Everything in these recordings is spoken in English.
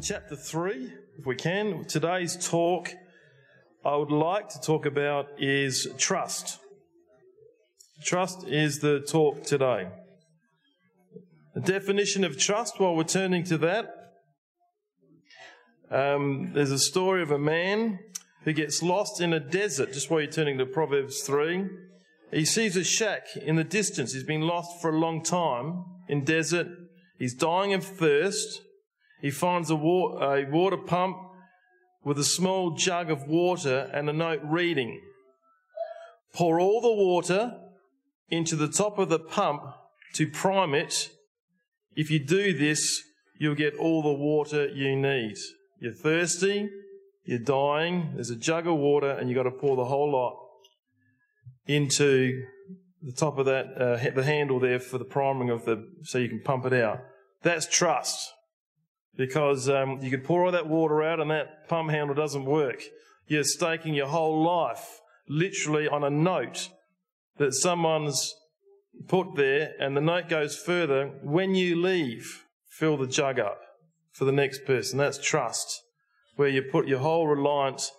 chapter 3, if we can. Today's talk, I would like to talk about is trust. Trust is the talk today. The definition of trust, while we're turning to that, um, there's a story of a man who gets lost in a desert, just while you're turning to Proverbs 3. He sees a shack in the distance. He's been lost for a long time in desert. He's dying of thirst. He finds a, wa- a water pump with a small jug of water and a note reading Pour all the water into the top of the pump to prime it. If you do this, you'll get all the water you need. You're thirsty, you're dying, there's a jug of water, and you've got to pour the whole lot into the top of that, uh, the handle there for the priming of the, so you can pump it out. That's trust because um, you could pour all that water out and that pump handle doesn't work. You're staking your whole life literally on a note that someone's put there, and the note goes further when you leave, fill the jug up for the next person. That's trust, where you put your whole reliance,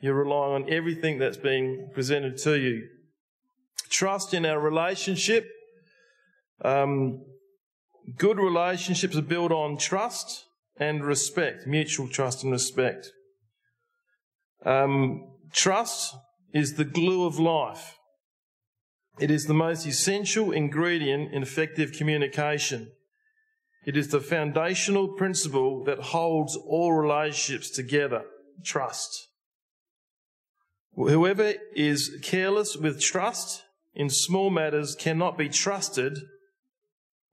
you're relying on everything that's being presented to you. Trust in our relationship. Um, good relationships are built on trust and respect, mutual trust and respect. Um, trust is the glue of life. It is the most essential ingredient in effective communication. It is the foundational principle that holds all relationships together trust. Whoever is careless with trust in small matters cannot be trusted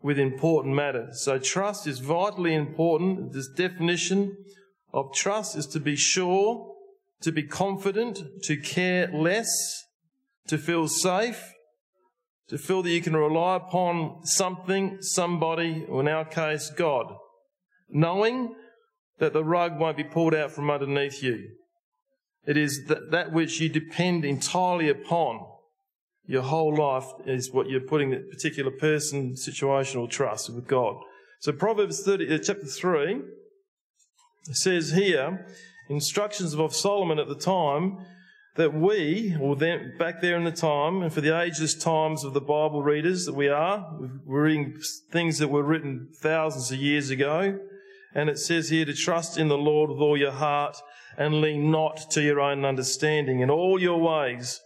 with important matters. So trust is vitally important. This definition of trust is to be sure, to be confident, to care less, to feel safe, to feel that you can rely upon something, somebody, or in our case, God, knowing that the rug won't be pulled out from underneath you. It is that, that which you depend entirely upon your whole life is what you're putting that particular person, situational trust with God. So Proverbs 30, uh, chapter 3 says here, instructions of Solomon at the time, that we, or then back there in the time, and for the ageless times of the Bible readers that we are, we're reading things that were written thousands of years ago, and it says here to trust in the Lord with all your heart and lean not to your own understanding. In all your ways,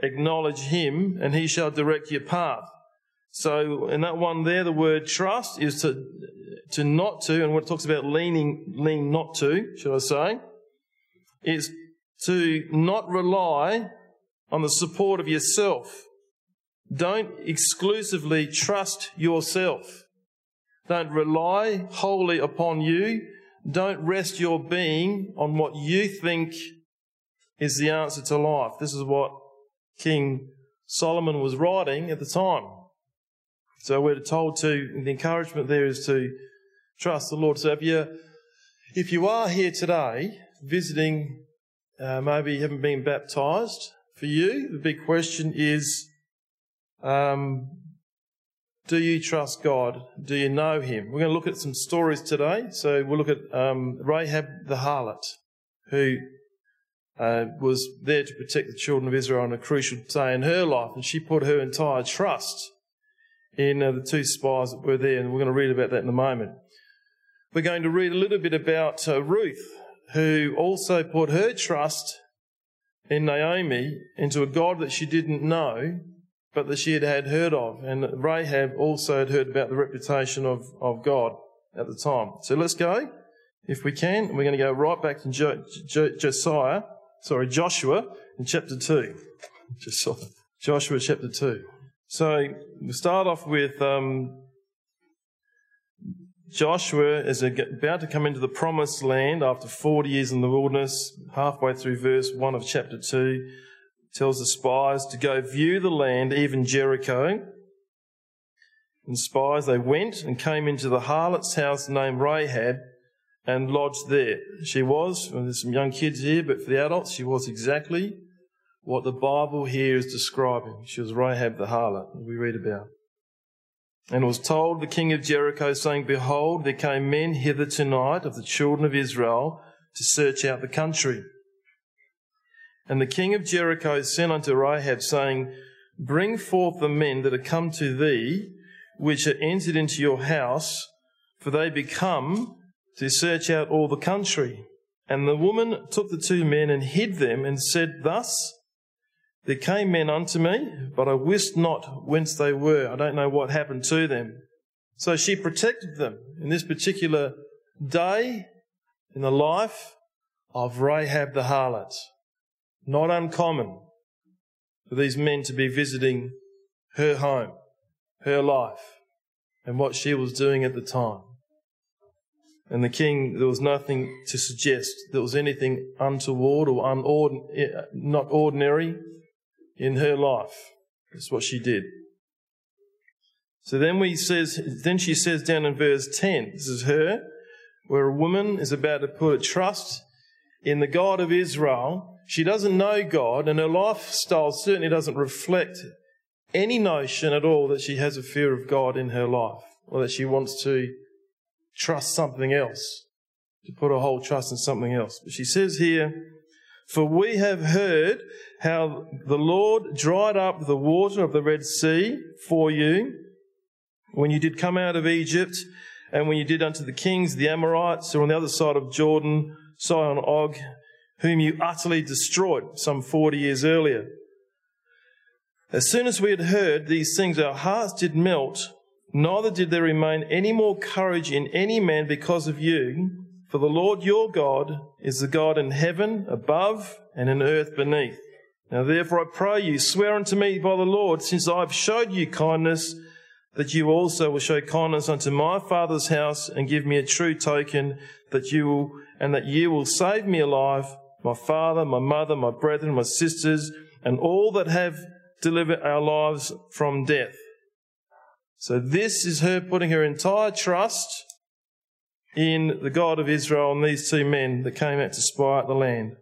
acknowledge him and he shall direct your path. So in that one there, the word trust is to, to not to, and what it talks about leaning, lean not to, should I say, is to not rely on the support of yourself. Don't exclusively trust yourself. Don't rely wholly upon you. Don't rest your being on what you think is the answer to life. This is what King Solomon was writing at the time. So we're told to, the encouragement there is to trust the Lord. So if you, if you are here today visiting, uh, maybe you haven't been baptized, for you, the big question is, um, do you trust God? Do you know Him? We're going to look at some stories today. So we'll look at um, Rahab the harlot, who uh, was there to protect the children of Israel on a crucial day in her life, and she put her entire trust in uh, the two spies that were there, and we're going to read about that in a moment. We're going to read a little bit about uh, Ruth, who also put her trust in Naomi into a God that she didn't know, but that she had, had heard of. And Rahab also had heard about the reputation of, of God at the time. So let's go, if we can. We're going to go right back to jo- jo- Josiah sorry, Joshua in chapter 2. Just saw Joshua chapter 2. So we start off with um, Joshua is about to come into the promised land after 40 years in the wilderness. Halfway through verse 1 of chapter 2, tells the spies to go view the land, even Jericho. And spies, they went and came into the harlot's house named Rahab and lodged there. She was, well, there's some young kids here, but for the adults, she was exactly what the Bible here is describing. She was Rahab the harlot, we read about. And was told the king of Jericho, saying, Behold, there came men hither tonight of the children of Israel to search out the country. And the king of Jericho sent unto Rahab, saying, Bring forth the men that are come to thee, which are entered into your house, for they be come to search out all the country. And the woman took the two men and hid them, and said, Thus there came men unto me, but I wist not whence they were. I don't know what happened to them. So she protected them in this particular day in the life of Rahab the harlot. Not uncommon for these men to be visiting her home, her life, and what she was doing at the time. And the king, there was nothing to suggest there was anything untoward or unordin- not ordinary in her life. That's what she did. So then we says, then she says down in verse 10, this is her, where a woman is about to put a trust in the God of Israel. She doesn't know God and her lifestyle certainly doesn't reflect any notion at all that she has a fear of God in her life or that she wants to trust something else, to put a whole trust in something else. But she says here, for we have heard how the Lord dried up the water of the Red Sea for you when you did come out of Egypt and when you did unto the kings, the Amorites, who are on the other side of Jordan, Sihon Og, whom you utterly destroyed some 40 years earlier. As soon as we had heard these things, our hearts did melt, neither did there remain any more courage in any man because of you. For the Lord your God is the God in heaven above and in earth beneath. Now therefore I pray you, swear unto me by the Lord, since I have showed you kindness, that you also will show kindness unto my father's house and give me a true token that you will, and that you will save me alive, my father, my mother, my brethren, my sisters, and all that have delivered our lives from death. So this is her putting her entire trust in the God of Israel and these two men that came out to spy out the land.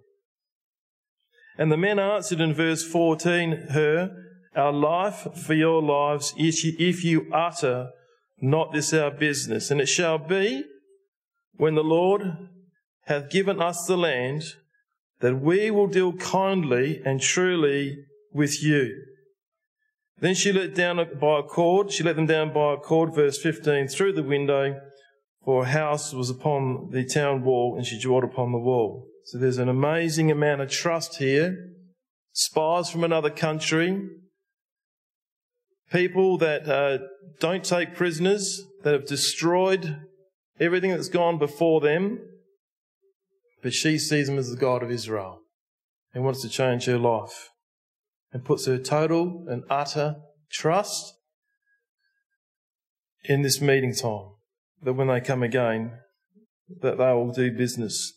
And the men answered in verse 14 her, Our life for your lives, if you utter not this our business. And it shall be, when the Lord hath given us the land, that we will deal kindly and truly with you. Then she let down by a cord, she let them down by a cord, verse 15, through the window, for a house was upon the town wall, and she drew it upon the wall. So there's an amazing amount of trust here. Spies from another country, people that uh, don't take prisoners, that have destroyed everything that's gone before them, but she sees him as the God of Israel and wants to change her life and puts her total and utter trust in this meeting time that when they come again, that they will do business.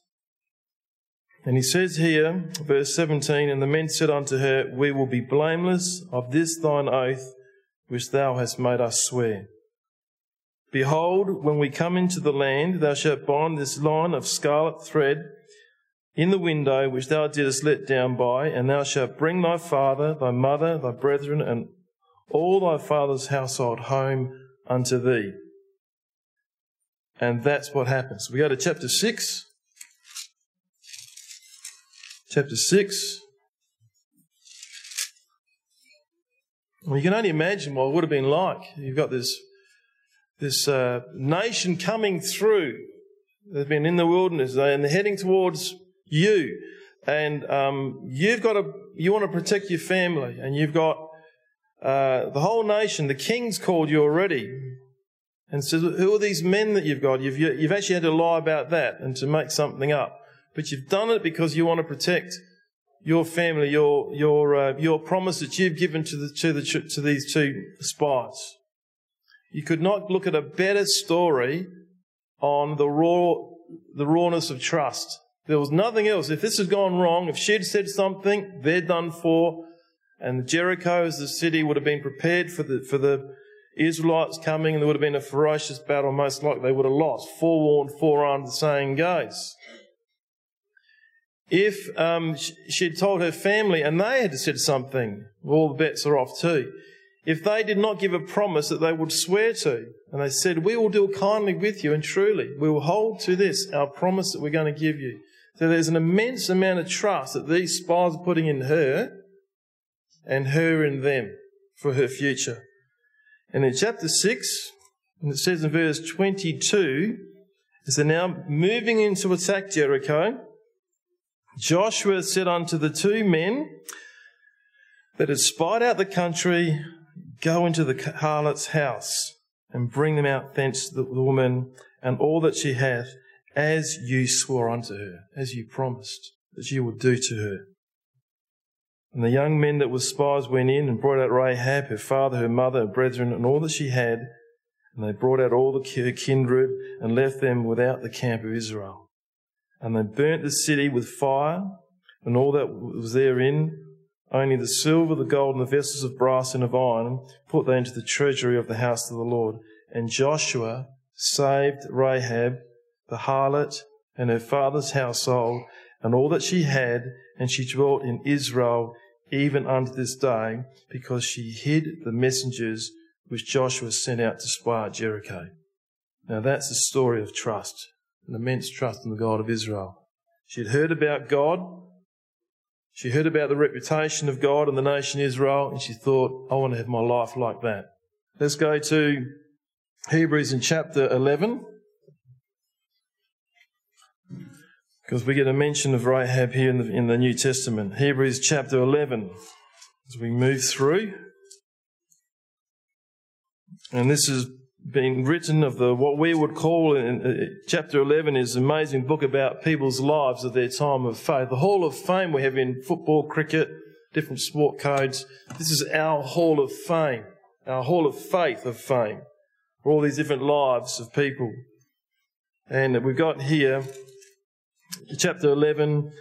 And he says here, verse 17, And the men said unto her, We will be blameless of this thine oath which thou hast made us swear. Behold, when we come into the land, thou shalt bind this line of scarlet thread in the window which thou didst let down by, and thou shalt bring thy father, thy mother, thy brethren, and all thy father's household home unto thee. And that's what happens. We go to chapter 6. Chapter 6. Well, you can only imagine what it would have been like. You've got this, this uh, nation coming through. They've been in the wilderness and they're heading towards you. And um, you've got to, you want to protect your family. And you've got uh, the whole nation, the king's called you already and says, Who are these men that you've got? You've, you've actually had to lie about that and to make something up. But you've done it because you want to protect your family, your, your, uh, your promise that you've given to, the, to, the, to these two spies. You could not look at a better story on the raw, the rawness of trust. There was nothing else. If this had gone wrong, if she'd said something, they're done for. And Jericho as the city would have been prepared for the, for the, Israelites coming and there would have been a ferocious battle, most likely they would have lost. Forewarned, forearmed, the saying goes. If um, she'd told her family and they had said something, all the bets are off too. if they did not give a promise that they would swear to. And they said, We will deal kindly with you, and truly, we will hold to this, our promise that we're going to give you. So there's an immense amount of trust that these spies are putting in her and her in them for her future. And in chapter 6, and it says in verse 22, as they're now moving in to attack Jericho, Joshua said unto the two men that had spied out the country, Go into the harlot's house and bring them out thence the woman and all that she hath, as you swore unto her, as you promised that you would do to her. And the young men that were spies went in and brought out Rahab, her father, her mother, her brethren, and all that she had. And they brought out all the kindred and left them without the camp of Israel. And they burnt the city with fire and all that was therein, only the silver, the gold, and the vessels of brass and of iron, put they into the treasury of the house of the Lord. And Joshua saved Rahab, the harlot, and her father's household, and all that she had, and she dwelt in Israel even unto this day, because she hid the messengers which Joshua sent out to spy out Jericho. Now that's a story of trust, an immense trust in the God of Israel. She had heard about God. She heard about the reputation of God and the nation Israel, and she thought, I want to have my life like that. Let's go to Hebrews in chapter 11. Because we get a mention of Rahab here in the, in the New Testament. Hebrews chapter 11. As we move through. And this has been written of the what we would call in uh, chapter 11 is an amazing book about people's lives of their time of faith. The Hall of Fame we have in football, cricket, different sport codes. This is our Hall of Fame, our Hall of Faith of fame for all these different lives of people. And we've got here chapter 11,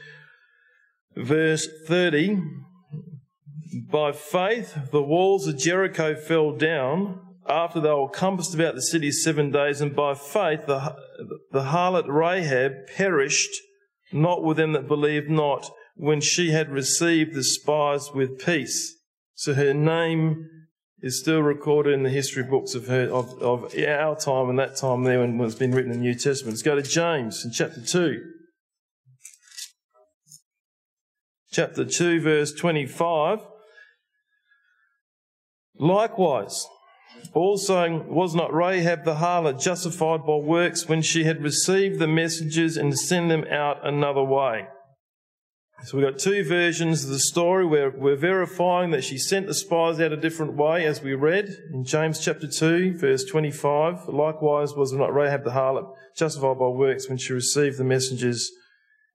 verse 30. By faith, the walls of Jericho fell down after they were compassed about the city seven days, and by faith, the, the harlot Rahab perished, not with them that believed not, when she had received the spies with peace. So her name is still recorded in the history books of, her, of, of our time and that time there when it's been written in the New Testament. Let's go to James in chapter 2. Chapter 2, verse 25. Likewise, also was not Rahab the harlot justified by works when she had received the messengers and sent them out another way? So we've got two versions of the story where we're verifying that she sent the spies out a different way, as we read in James chapter 2, verse 25. Likewise was not Rahab the harlot justified by works when she received the messengers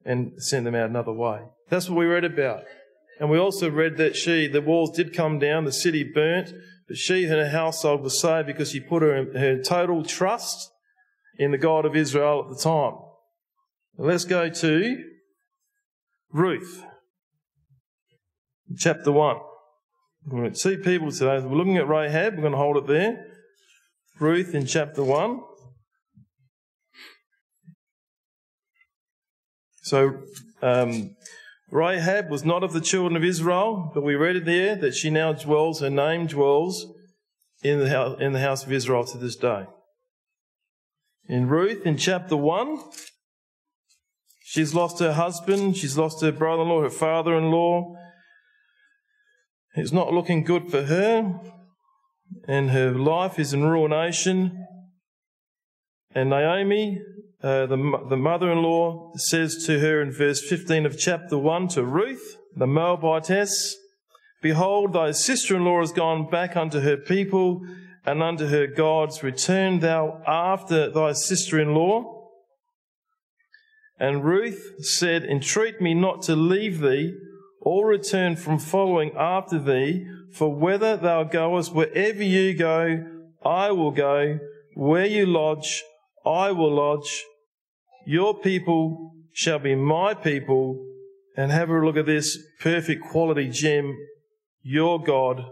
and sent them out another way. That's what we read about. And we also read that she, the walls did come down, the city burnt, but she and her household were saved because she put her, her total trust in the God of Israel at the time. let's go to Ruth, chapter 1. We're going to see people today. We're looking at Rahab. We're going to hold it there. Ruth in chapter 1. So, um, Rahab was not of the children of Israel, but we read it there that she now dwells, her name dwells in the house, in the house of Israel to this day. In Ruth, in chapter 1, She's lost her husband, she's lost her brother in law, her father in law. It's not looking good for her, and her life is in ruination. And Naomi, uh, the, the mother in law, says to her in verse 15 of chapter 1 to Ruth, the Moabitess, Behold, thy sister in law has gone back unto her people and unto her gods. Return thou after thy sister in law. And Ruth said, Entreat me not to leave thee or return from following after thee, for whether thou goest wherever you go, I will go. Where you lodge, I will lodge. Your people shall be my people. And have a look at this perfect quality gem. Your God,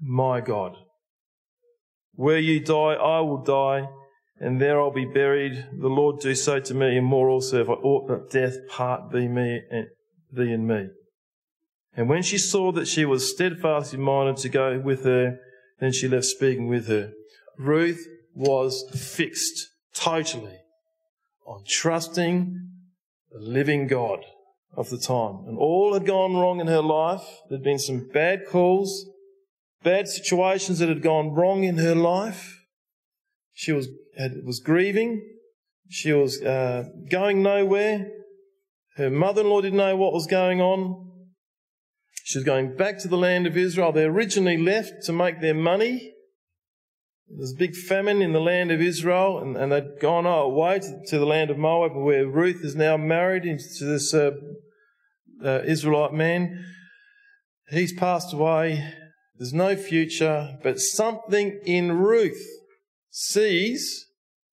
my God. Where you die, I will die and there I'll be buried. The Lord do so to me, and more also, if I ought that death part be me and thee and me. And when she saw that she was steadfastly minded to go with her, Then she left speaking with her. Ruth was fixed totally on trusting the living God of the time. And all had gone wrong in her life. There'd been some bad calls, bad situations that had gone wrong in her life. She was, had, was grieving. She was uh, going nowhere. Her mother-in-law didn't know what was going on. She was going back to the land of Israel. They originally left to make their money. There's a big famine in the land of Israel, and, and they'd gone away to, to, the land of Moab, where Ruth is now married to this uh, uh, Israelite man. He's passed away. There's no future, but something in Ruth sees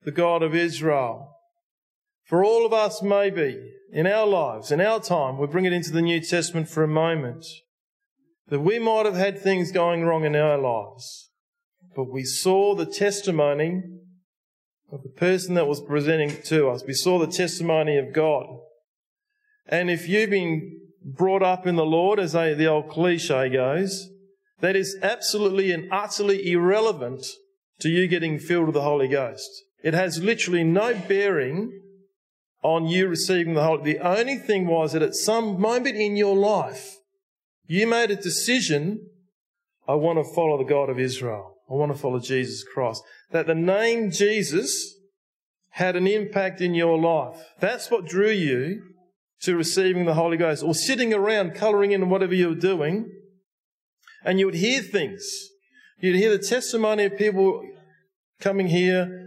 the God of Israel. For all of us, maybe, in our lives, in our time, we bring it into the New Testament for a moment, that we might have had things going wrong in our lives, but we saw the testimony of the person that was presenting to us. We saw the testimony of God. And if you've been brought up in the Lord, as the old cliche goes, that is absolutely and utterly irrelevant to you getting filled with the Holy Ghost. It has literally no bearing on you receiving the Holy. The only thing was that at some moment in your life, you made a decision, I want to follow the God of Israel. I want to follow Jesus Christ. That the name Jesus had an impact in your life. That's what drew you to receiving the Holy Ghost or sitting around colouring in whatever you were doing and you would hear things. You'd hear the testimony of people coming here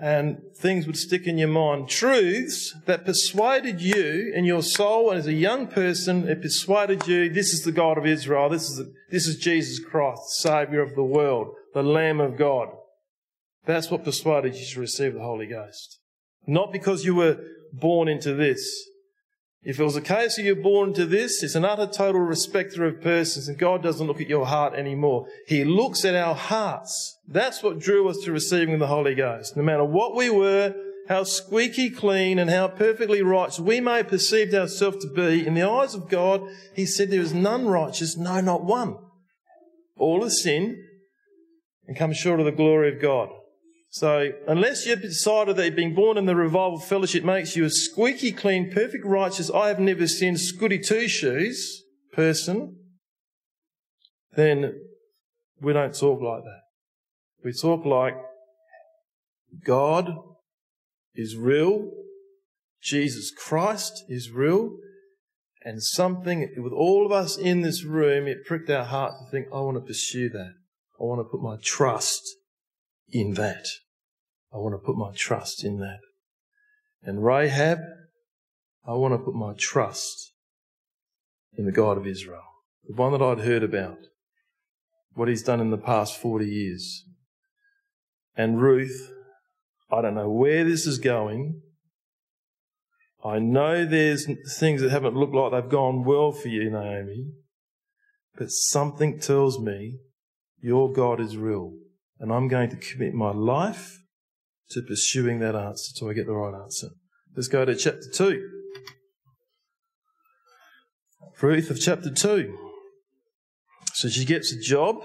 and things would stick in your mind. Truths that persuaded you in your soul and as a young person, it persuaded you this is the God of Israel, this is, the, this is Jesus Christ, Saviour of the world, the Lamb of God. That's what persuaded you to receive the Holy Ghost. Not because you were born into this, if it was a case of you're born to this, it's an utter total respecter of persons, and God doesn't look at your heart anymore. He looks at our hearts. That's what drew us to receiving the Holy Ghost. No matter what we were, how squeaky clean and how perfectly righteous we may have perceived ourselves to be, in the eyes of God, He said there is none righteous, no, not one. All have sinned and come short of the glory of God. So, unless you've decided that being born in the revival fellowship makes you a squeaky clean, perfect righteous, I have never seen Scotty two shoes person, then we don't talk like that. We talk like God is real, Jesus Christ is real, and something with all of us in this room, it pricked our heart to think, I want to pursue that. I want to put my trust in that. I want to put my trust in that. And Rahab, I want to put my trust in the God of Israel, the one that I'd heard about, what he's done in the past 40 years. And Ruth, I don't know where this is going. I know there's things that haven't looked like they've gone well for you, Naomi, but something tells me your God is real and I'm going to commit my life to pursuing that answer till I get the right answer. Let's go to chapter 2. Ruth of chapter 2. So she gets a job.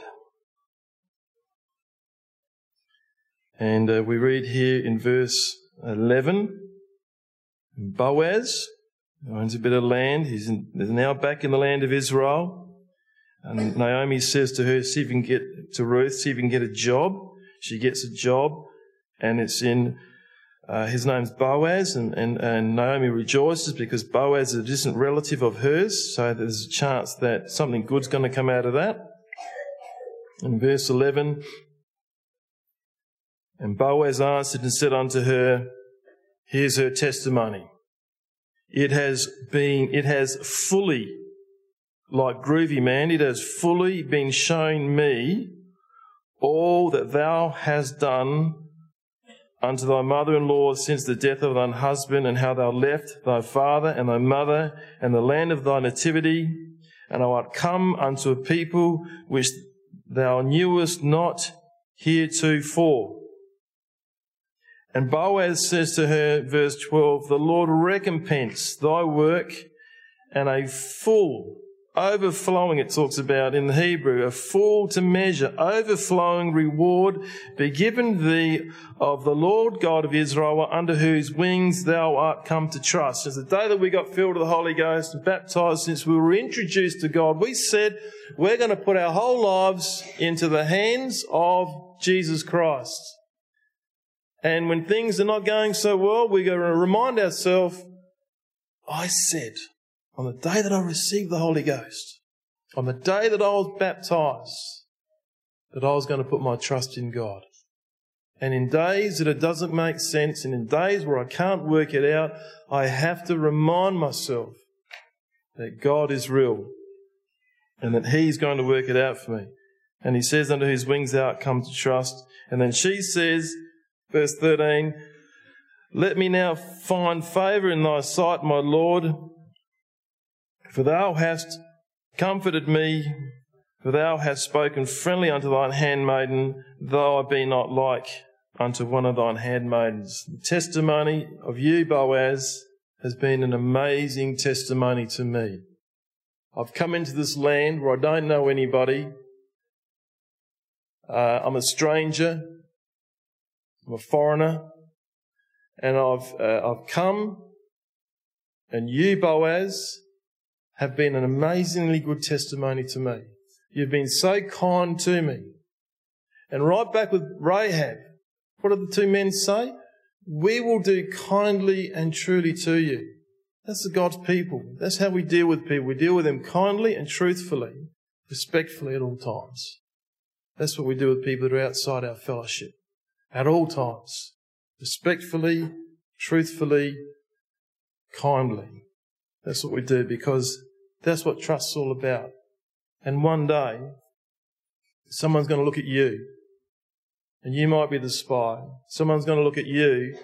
And uh, we read here in verse 11 Boaz owns a bit of land. He's, in, he's now back in the land of Israel. And Naomi says to her, see if you can get to Ruth, see if you can get a job. She gets a job, and it's in uh, his name's Boaz, and, and, and Naomi rejoices because Boaz is a distant relative of hers, so there's a chance that something good's going to come out of that. In verse 11, and Boaz answered and said unto her, Here's her testimony. It has been, it has fully like Groovy Man, it has fully been shown me all that thou hast done unto thy mother in law since the death of thine husband, and how thou left thy father and thy mother and the land of thy nativity, and thou art come unto a people which thou knewest not heretofore. And Boaz says to her, verse 12, The Lord recompense thy work and a full overflowing, it talks about in the Hebrew, a full to measure, overflowing reward be given thee of the Lord God of Israel, under whose wings thou art come to trust. Since the day that we got filled with the Holy Ghost and baptized, since we were introduced to God, we said we're going to put our whole lives into the hands of Jesus Christ. And when things are not going so well, we're going to remind ourselves, I said, on the day that I received the Holy Ghost, on the day that I was baptized, that I was going to put my trust in God. And in days that it doesn't make sense, and in days where I can't work it out, I have to remind myself that God is real and that He's going to work it out for me. And He says, under His wings thou come to trust. And then she says, verse 13, Let me now find favour in thy sight, my Lord, for thou hast comforted me, for thou hast spoken friendly unto thine handmaiden, though I be not like unto one of thine handmaidens. The testimony of you, Boaz, has been an amazing testimony to me. I've come into this land where I don't know anybody. Uh, I'm a stranger. I'm a foreigner. And I've, uh, I've come, and you, Boaz, have been an amazingly good testimony to me. You've been so kind to me. And right back with Rahab, what did the two men say? We will do kindly and truly to you. That's the God's people. That's how we deal with people. We deal with them kindly and truthfully, respectfully at all times. That's what we do with people that are outside our fellowship. At all times. Respectfully, truthfully, kindly. That's what we do because that's what trust's all about. And one day, someone's going to look at you, and you might be the spy. Someone's going to look at you,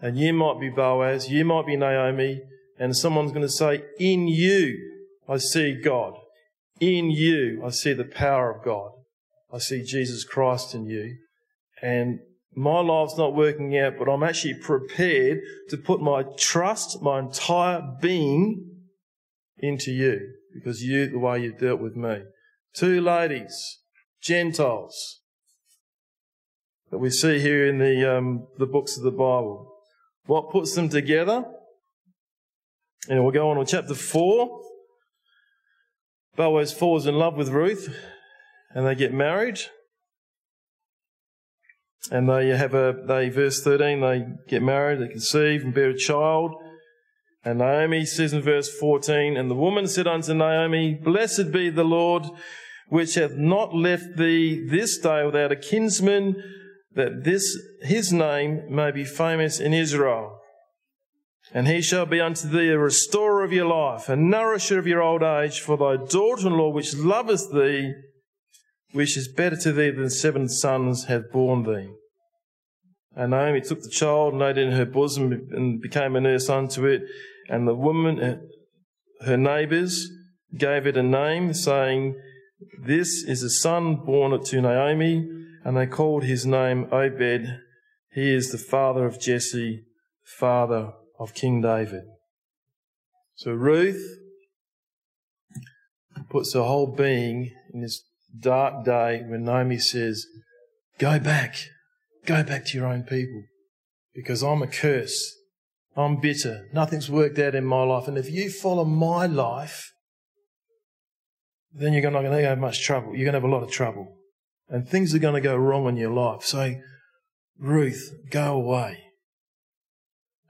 and you might be Boaz, you might be Naomi, and someone's going to say, In you, I see God. In you, I see the power of God. I see Jesus Christ in you. And my life's not working out, but I'm actually prepared to put my trust, my entire being into you because you, the way you dealt with me. Two ladies, Gentiles, that we see here in the, um, the books of the Bible. What puts them together? And we'll go on to chapter 4. Boaz falls in love with Ruth and they get married. And they have a, they, verse 13, they get married, they conceive and bear a child. And Naomi says in verse 14, And the woman said unto Naomi, Blessed be the Lord, which hath not left thee this day without a kinsman, that this his name may be famous in Israel. And he shall be unto thee a restorer of your life, a nourisher of your old age, for thy daughter-in-law which loveth thee, which is better to thee than seven sons, hath borne thee. And Naomi took the child laid it in her bosom and became a nurse unto it. And the woman, uh, her neighbours, gave it a name, saying, This is a son born to Naomi. And they called his name Obed. He is the father of Jesse, father of King David. So Ruth puts her whole being in this dark day when Naomi says, Go back. Go back to your own people because I'm a curse. I'm bitter. Nothing's worked out in my life. And if you follow my life, then you're not going to have much trouble. You're going to have a lot of trouble. And things are going to go wrong in your life. So, Ruth, go away.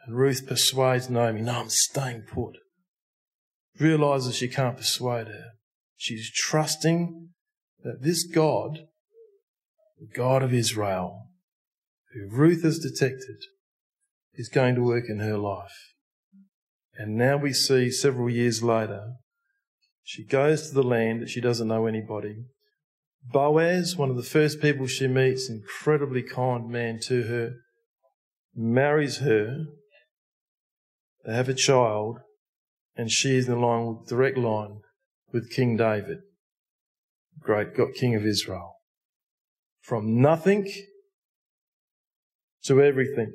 And Ruth persuades Naomi, no, I'm staying put. Realizes she can't persuade her. She's trusting that this God, the God of Israel, who Ruth has detected, is going to work in her life. And now we see several years later, she goes to the land that she doesn't know anybody. Boaz, one of the first people she meets, incredibly kind man to her, marries her. They have a child, and she is in line, direct line with King David, great God, King of Israel. From nothing to everything.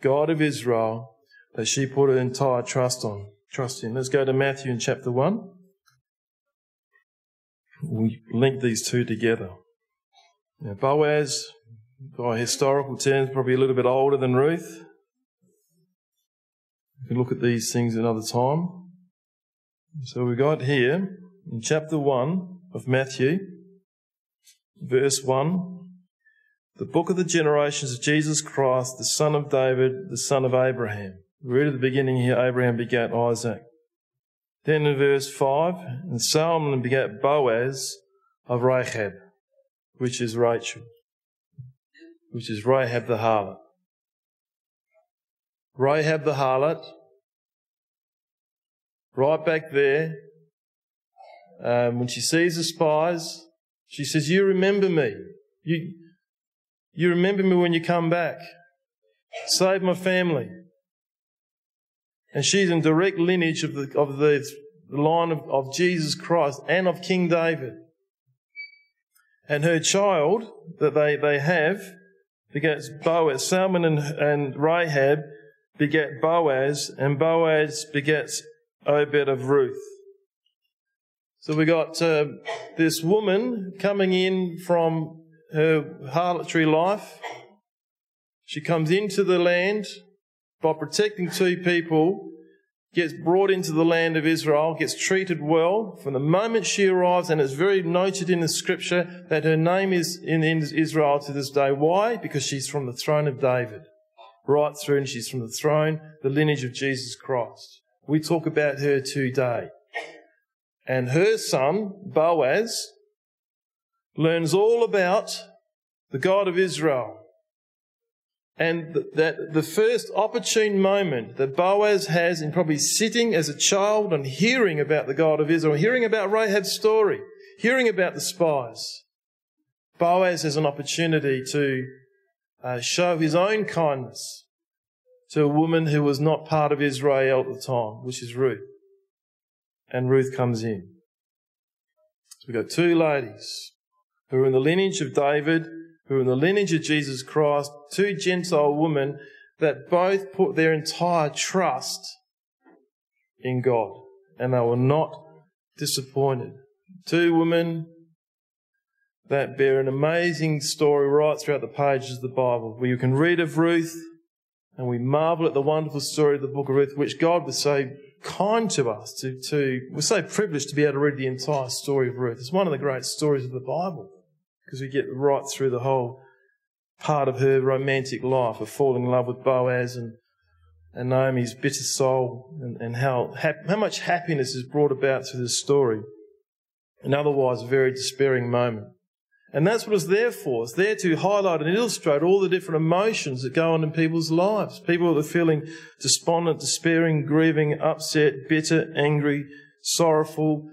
God of Israel that she put her entire trust on, trust in. Let's go to Matthew in chapter 1. we link these two together. Now, Boaz, by historical terms, probably a little bit older than Ruth. We can look at these things another time. So we got here in chapter 1 of Matthew, verse 1, the book of the generations of Jesus Christ, the son of David, the son of Abraham. We read at the beginning here, Abraham begat Isaac. Then in verse 5, and Salmon begat Boaz of Rahab, which is Rachab, which is Rahab the harlot. Rahab the harlot, right back there, um, when she sees the spies, she says, You remember me. You, you remember me when you come back. Save my family. And she's in direct lineage of the, of the line of, of Jesus Christ and of King David. And her child that they, they have begets Boaz. Salmon and, and Rahab beget Boaz, and Boaz begets Obed of Ruth. So we got uh, this woman coming in from her harlotry life. She comes into the land by protecting two people, gets brought into the land of Israel, gets treated well from the moment she arrives, and it's very noted in the scripture that her name is in Israel to this day. Why? Because she's from the throne of David, right through, and she's from the throne, the lineage of Jesus Christ. We talk about her today. And her son, Boaz, learns all about the God of Israel. And that the first opportune moment that Boaz has in probably sitting as a child and hearing about the God of Israel, hearing about Rahab's story, hearing about the spies, Boaz has an opportunity to uh, show his own kindness to a woman who was not part of Israel at the time, which is Ruth. And Ruth comes in. So we've got two ladies who are in the lineage of David who are in the lineage of Jesus Christ, two Gentile women that both put their entire trust in God and they were not disappointed. Two women that bear an amazing story right throughout the pages of the Bible, where you can read of Ruth and we marvel at the wonderful story of the book of Ruth, which God was so kind to us to, to we're so privileged to be able to read the entire story of Ruth. It's one of the great stories of the Bible because we get right through the whole part of her romantic life of falling in love with Boaz and, and Naomi's bitter soul and, and how, how much happiness is brought about through this story. An otherwise very despairing moment. And that's what it's there for. It's there to highlight and illustrate all the different emotions that go on in people's lives. People that are feeling despondent, despairing, grieving, upset, bitter, angry, sorrowful.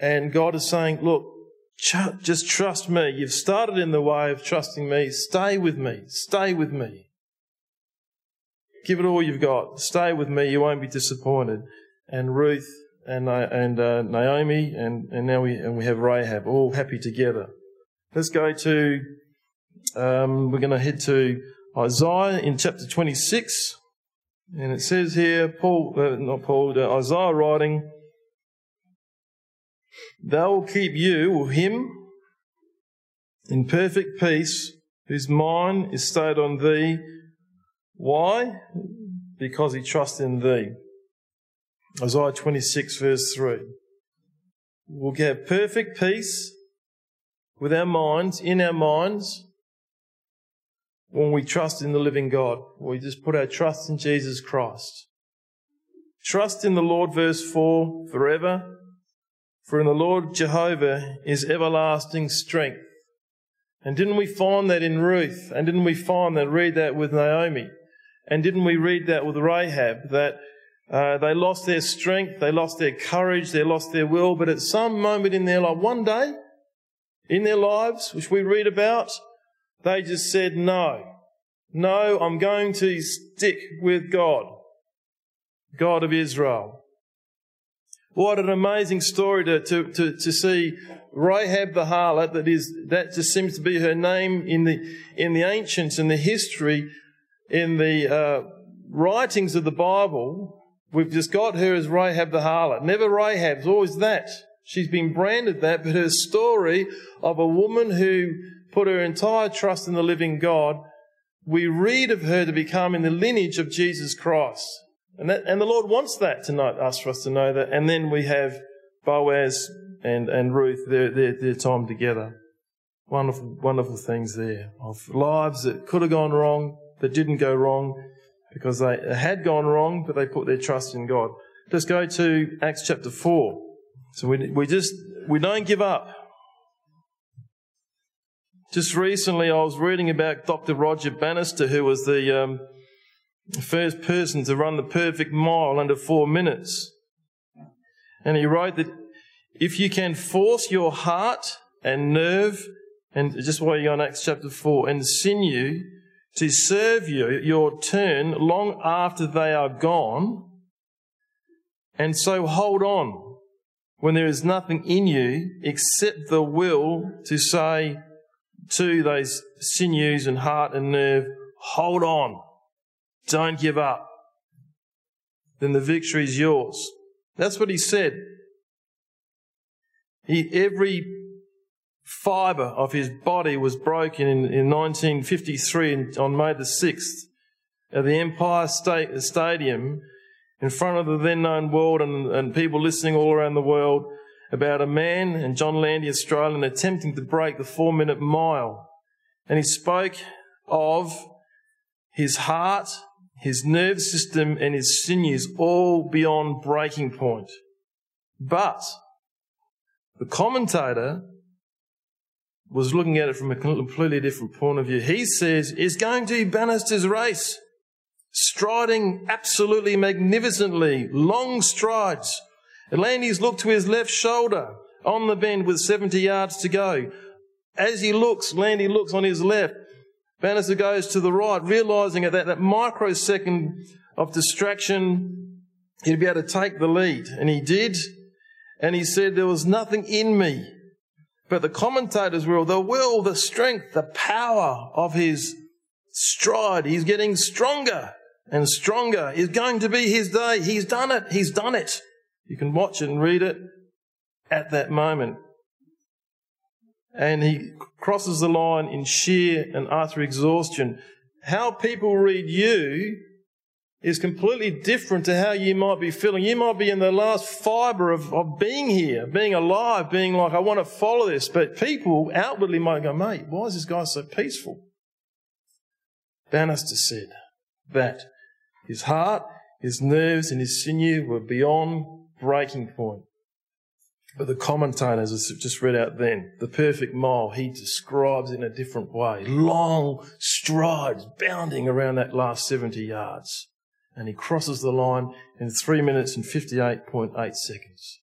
And God is saying, look, just trust me. You've started in the way of trusting me. Stay with me. Stay with me. Give it all you've got. Stay with me. You won't be disappointed. And Ruth and, and uh, Naomi and, and now we, and we have Rahab all happy together. Let's go to, um, we're going to head to Isaiah in chapter 26. And it says here, Paul, uh, not Paul, uh, Isaiah writing, They will keep you or him in perfect peace, whose mind is stayed on thee. Why? Because he trusts in thee. Isaiah 26, verse 3. We'll get perfect peace with our minds, in our minds, when we trust in the living God. We just put our trust in Jesus Christ. Trust in the Lord, verse 4, forever for in the Lord Jehovah is everlasting strength. And didn't we find that in Ruth? And didn't we find that, read that with Naomi? And didn't we read that with Rahab? That uh, they lost their strength, they lost their courage, they lost their will, but at some moment in their life, one day in their lives, which we read about, they just said, no, no, I'm going to stick with God, God of Israel. What an amazing story to, to, to, to, see Rahab the harlot, that is, that just seems to be her name in the, in the ancients, in the history, in the uh, writings of the Bible. We've just got her as Rahab the harlot. Never Rahab's, always that. She's been branded that, but her story of a woman who put her entire trust in the living God, we read of her to become in the lineage of Jesus Christ. And, that, and the Lord wants that tonight, us for us to know that. And then we have Boaz and, and Ruth, their, their, their time together. Wonderful, wonderful things there of lives that could have gone wrong, that didn't go wrong because they had gone wrong, but they put their trust in God. Let's go to Acts chapter 4. So we, we just, we don't give up. Just recently, I was reading about Dr. Roger Bannister, who was the um, first person to run the perfect mile under four minutes. And he wrote that if you can force your heart and nerve, and just while you're on Acts chapter 4, and sinew to serve you your turn long after they are gone, and so hold on when there is nothing in you except the will to say to those sinews and heart and nerve, hold on, don't give up, then the victory is yours. That's what he said. He, every fibre of his body was broken in, in 1953 on May the 6th at the Empire State Stadium in front of the then known world and, and people listening all around the world about a man and John Landy, Australian, attempting to break the four minute mile. And he spoke of his heart, his nerve system, and his sinews all beyond breaking point. But the commentator was looking at it from a completely different point of view. He says it's going to Bannister's race, striding absolutely magnificently, long strides. Landy's looked to his left shoulder on the bend with 70 yards to go. As he looks, Landy looks on his left. Bannister goes to the right, realizing at that, that microsecond of distraction, he'd be able to take the lead. And he did. And he said, There was nothing in me. But the commentators were the will, the strength, the power of his stride. He's getting stronger and stronger. It's going to be his day. He's done it. He's done it. You can watch it and read it at that moment. And he crosses the line in sheer and utter exhaustion. How people read you is completely different to how you might be feeling. You might be in the last fibre of, of being here, being alive, being like, I want to follow this. But people outwardly might go, mate, why is this guy so peaceful? Bannister said that his heart, his nerves, and his sinew were beyond breaking point. But the commentators, just read out then, the perfect mile, he describes in a different way. Long strides bounding around that last 70 yards and he crosses the line in 3 minutes and 58.8 seconds.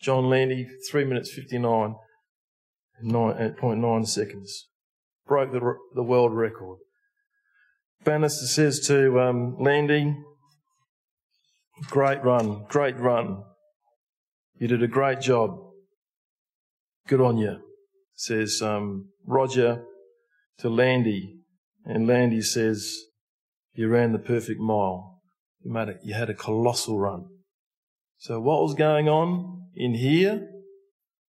John Landy, 3 minutes 59 9.9 seconds. Broke the, the world record. Bannister says to um, Landy, great run, great run. You did a great job. Good on you, says um, Roger to Landy. And Landy says, you ran the perfect mile. You, made a, you had a colossal run. So what was going on in here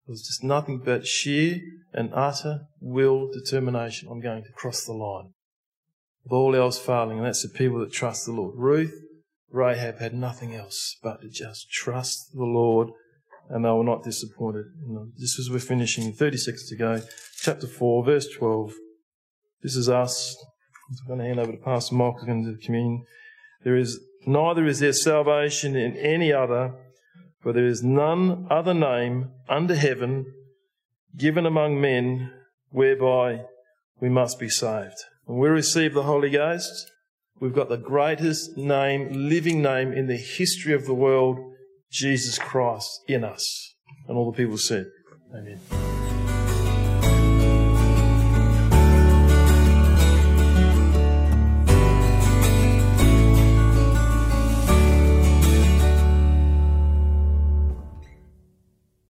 was just nothing but sheer and utter will, determination. I'm going to cross the line. With all else failing, and that's the people that trust the Lord. Ruth, Rahab had nothing else but to just trust the Lord, and they were not disappointed. This as we're finishing, 30 seconds to go, chapter 4, verse 12. This is us. I'm going to hand over to Pastor Mark, who's going to do the communion. There is neither is there salvation in any other, for there is none other name under heaven given among men whereby we must be saved. When we receive the Holy Ghost, we've got the greatest name, living name in the history of the world, Jesus Christ, in us. And all the people said, Amen.